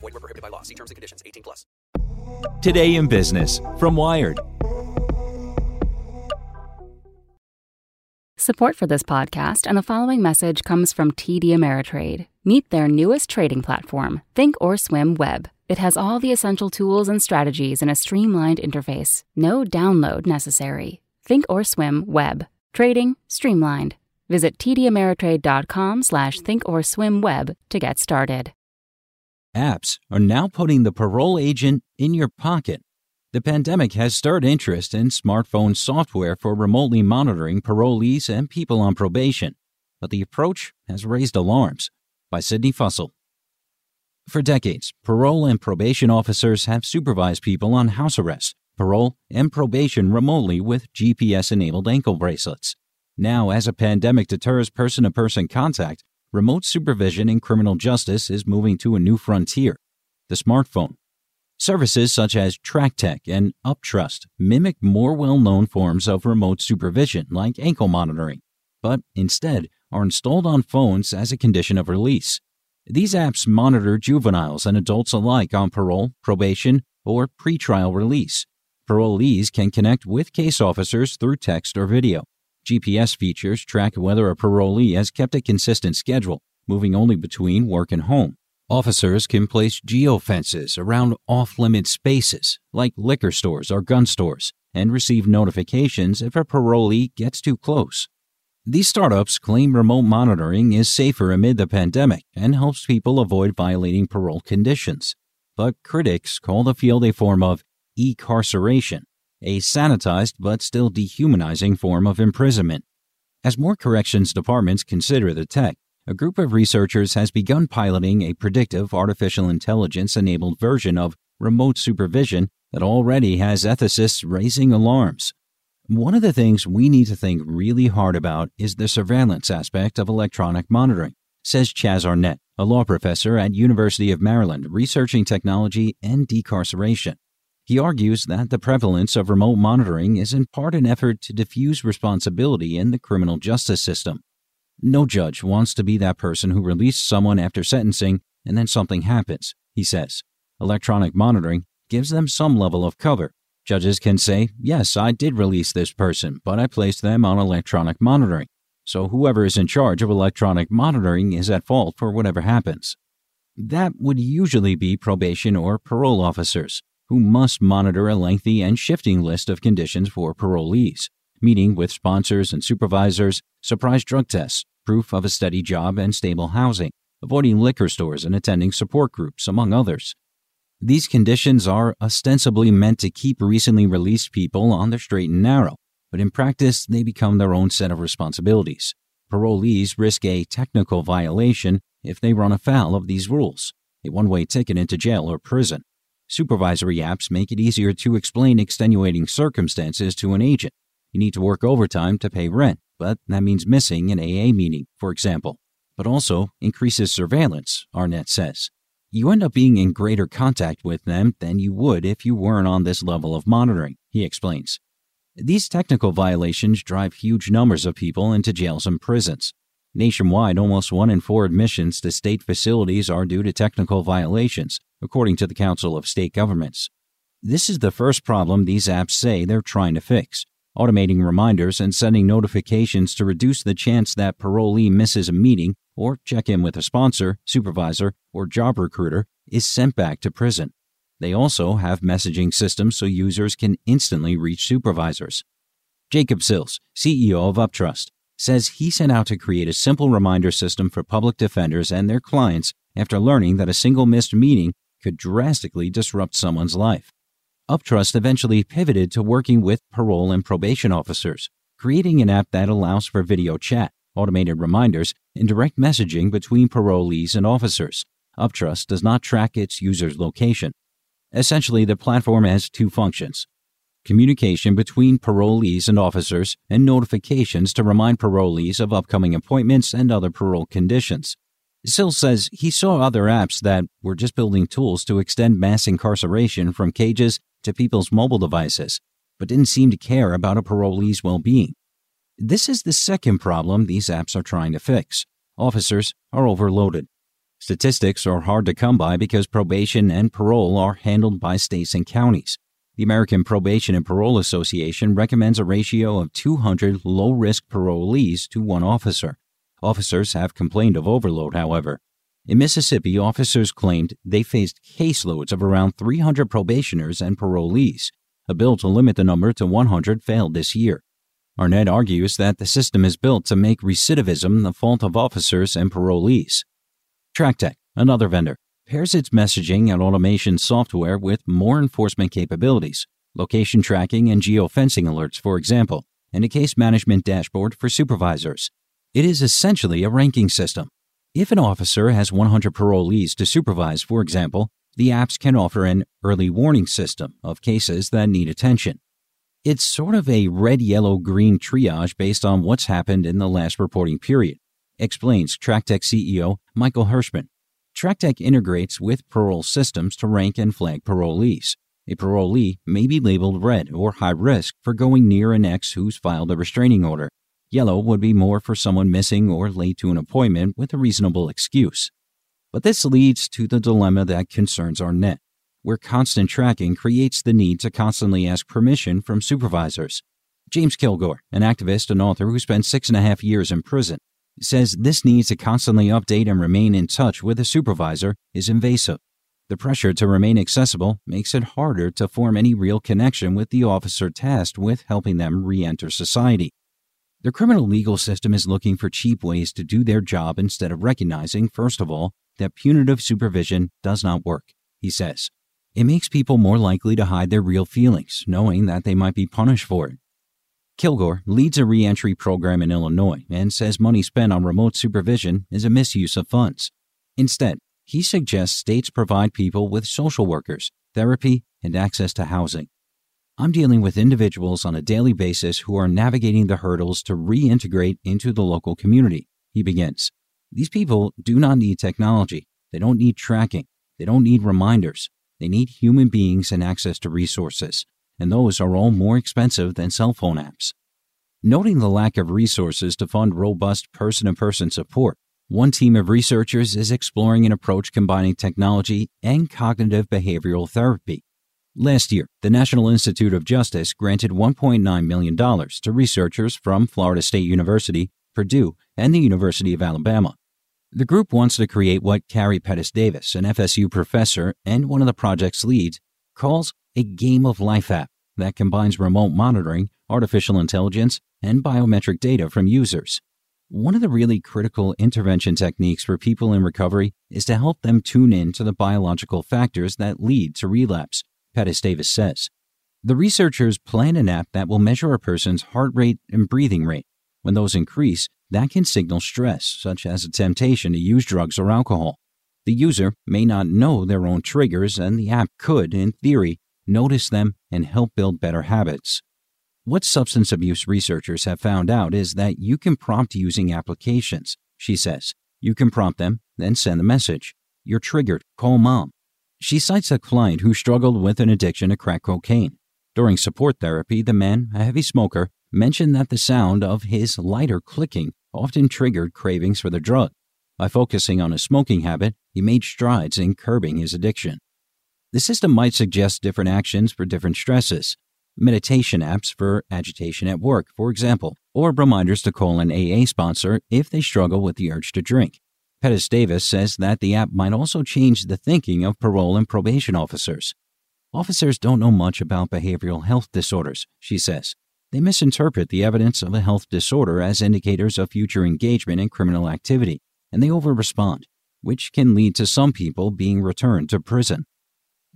Void were prohibited by law. See terms and conditions. 18 plus. Today in Business from Wired. Support for this podcast and the following message comes from TD Ameritrade. Meet their newest trading platform, thinkorswim Web. It has all the essential tools and strategies in a streamlined interface. No download necessary. thinkorswim Web. Trading streamlined. Visit tdameritrade.com slash thinkorswimweb to get started. Apps are now putting the parole agent in your pocket. The pandemic has stirred interest in smartphone software for remotely monitoring parolees and people on probation, but the approach has raised alarms. By Sydney Fussell. For decades, parole and probation officers have supervised people on house arrest, parole, and probation remotely with GPS enabled ankle bracelets. Now, as a pandemic deters person to person contact, remote supervision in criminal justice is moving to a new frontier the smartphone. Services such as TrackTech and Uptrust mimic more well known forms of remote supervision like ankle monitoring, but instead are installed on phones as a condition of release. These apps monitor juveniles and adults alike on parole, probation, or pretrial release. Parolees can connect with case officers through text or video. GPS features track whether a parolee has kept a consistent schedule, moving only between work and home. Officers can place geofences around off limit spaces, like liquor stores or gun stores, and receive notifications if a parolee gets too close. These startups claim remote monitoring is safer amid the pandemic and helps people avoid violating parole conditions. But critics call the field a form of e-carceration, a sanitized but still dehumanizing form of imprisonment. As more corrections departments consider the tech, a group of researchers has begun piloting a predictive artificial intelligence enabled version of remote supervision that already has ethicists raising alarms. One of the things we need to think really hard about is the surveillance aspect of electronic monitoring, says Chaz Arnett, a law professor at University of Maryland researching technology and decarceration. He argues that the prevalence of remote monitoring is in part an effort to diffuse responsibility in the criminal justice system. No judge wants to be that person who released someone after sentencing and then something happens, he says. Electronic monitoring gives them some level of cover. Judges can say, Yes, I did release this person, but I placed them on electronic monitoring. So whoever is in charge of electronic monitoring is at fault for whatever happens. That would usually be probation or parole officers, who must monitor a lengthy and shifting list of conditions for parolees, meeting with sponsors and supervisors, surprise drug tests, proof of a steady job and stable housing, avoiding liquor stores and attending support groups, among others. These conditions are ostensibly meant to keep recently released people on the straight and narrow, but in practice, they become their own set of responsibilities. Parolees risk a technical violation if they run afoul of these rules, a one way ticket into jail or prison. Supervisory apps make it easier to explain extenuating circumstances to an agent. You need to work overtime to pay rent, but that means missing an AA meeting, for example. But also increases surveillance, Arnett says. You end up being in greater contact with them than you would if you weren't on this level of monitoring, he explains. These technical violations drive huge numbers of people into jails and prisons. Nationwide, almost one in four admissions to state facilities are due to technical violations, according to the Council of State Governments. This is the first problem these apps say they're trying to fix. Automating reminders and sending notifications to reduce the chance that parolee misses a meeting or check in with a sponsor, supervisor, or job recruiter is sent back to prison. They also have messaging systems so users can instantly reach supervisors. Jacob Sills, CEO of Uptrust, says he set out to create a simple reminder system for public defenders and their clients after learning that a single missed meeting could drastically disrupt someone's life. Uptrust eventually pivoted to working with parole and probation officers, creating an app that allows for video chat, automated reminders, and direct messaging between parolees and officers. Uptrust does not track its users' location. Essentially, the platform has two functions communication between parolees and officers, and notifications to remind parolees of upcoming appointments and other parole conditions. Sill says he saw other apps that were just building tools to extend mass incarceration from cages to people's mobile devices, but didn't seem to care about a parolee's well being. This is the second problem these apps are trying to fix. Officers are overloaded. Statistics are hard to come by because probation and parole are handled by states and counties. The American Probation and Parole Association recommends a ratio of 200 low risk parolees to one officer. Officers have complained of overload, however. In Mississippi, officers claimed they faced caseloads of around 300 probationers and parolees. A bill to limit the number to 100 failed this year. Arnett argues that the system is built to make recidivism the fault of officers and parolees. TrackTech, another vendor, pairs its messaging and automation software with more enforcement capabilities, location tracking and geofencing alerts, for example, and a case management dashboard for supervisors. It is essentially a ranking system. If an officer has 100 parolees to supervise, for example, the apps can offer an early warning system of cases that need attention. It's sort of a red, yellow, green triage based on what's happened in the last reporting period, explains TrackTech CEO Michael Hirschman. TrackTech integrates with parole systems to rank and flag parolees. A parolee may be labeled red or high risk for going near an ex who's filed a restraining order. Yellow would be more for someone missing or late to an appointment with a reasonable excuse. But this leads to the dilemma that concerns Arnett, where constant tracking creates the need to constantly ask permission from supervisors. James Kilgore, an activist and author who spent six and a half years in prison, says this need to constantly update and remain in touch with a supervisor is invasive. The pressure to remain accessible makes it harder to form any real connection with the officer tasked with helping them re enter society. The criminal legal system is looking for cheap ways to do their job instead of recognizing, first of all, that punitive supervision does not work, he says. It makes people more likely to hide their real feelings, knowing that they might be punished for it. Kilgore leads a reentry program in Illinois and says money spent on remote supervision is a misuse of funds. Instead, he suggests states provide people with social workers, therapy, and access to housing. I'm dealing with individuals on a daily basis who are navigating the hurdles to reintegrate into the local community, he begins. These people do not need technology. They don't need tracking. They don't need reminders. They need human beings and access to resources and those are all more expensive than cell phone apps. Noting the lack of resources to fund robust person to person support, one team of researchers is exploring an approach combining technology and cognitive behavioral therapy. Last year, the National Institute of Justice granted $1.9 million to researchers from Florida State University, Purdue, and the University of Alabama. The group wants to create what Carrie Pettus Davis, an FSU professor and one of the project's leads, calls a game of life app that combines remote monitoring, artificial intelligence, and biometric data from users. One of the really critical intervention techniques for people in recovery is to help them tune in to the biological factors that lead to relapse, Pettus Davis says. The researchers plan an app that will measure a person's heart rate and breathing rate. When those increase, that can signal stress, such as a temptation to use drugs or alcohol. The user may not know their own triggers, and the app could, in theory, notice them, and help build better habits. What substance abuse researchers have found out is that you can prompt using applications, she says. You can prompt them, then send a message. You're triggered, call mom. She cites a client who struggled with an addiction to crack cocaine. During support therapy, the man, a heavy smoker, mentioned that the sound of his lighter clicking often triggered cravings for the drug. By focusing on his smoking habit, he made strides in curbing his addiction. The system might suggest different actions for different stresses, meditation apps for agitation at work, for example, or reminders to call an AA sponsor if they struggle with the urge to drink. Pettus Davis says that the app might also change the thinking of parole and probation officers. Officers don't know much about behavioral health disorders, she says. They misinterpret the evidence of a health disorder as indicators of future engagement in criminal activity, and they overrespond, which can lead to some people being returned to prison.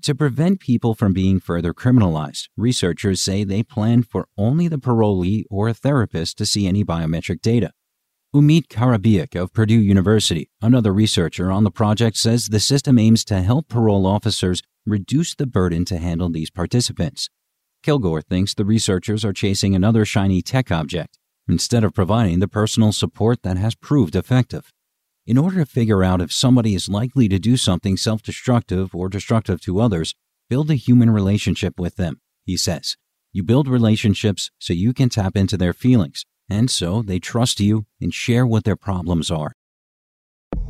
To prevent people from being further criminalized, researchers say they plan for only the parolee or a therapist to see any biometric data. Umit Karabiyik of Purdue University, another researcher on the project, says the system aims to help parole officers reduce the burden to handle these participants. Kilgore thinks the researchers are chasing another shiny tech object instead of providing the personal support that has proved effective. In order to figure out if somebody is likely to do something self destructive or destructive to others, build a human relationship with them, he says. You build relationships so you can tap into their feelings, and so they trust you and share what their problems are.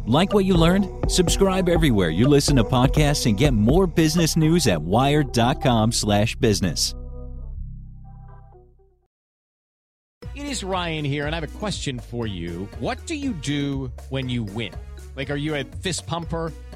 Like what you learned? Subscribe everywhere you listen to podcasts and get more business news at wired.com/business. It is Ryan here, and I have a question for you. What do you do when you win? Like, are you a fist pumper?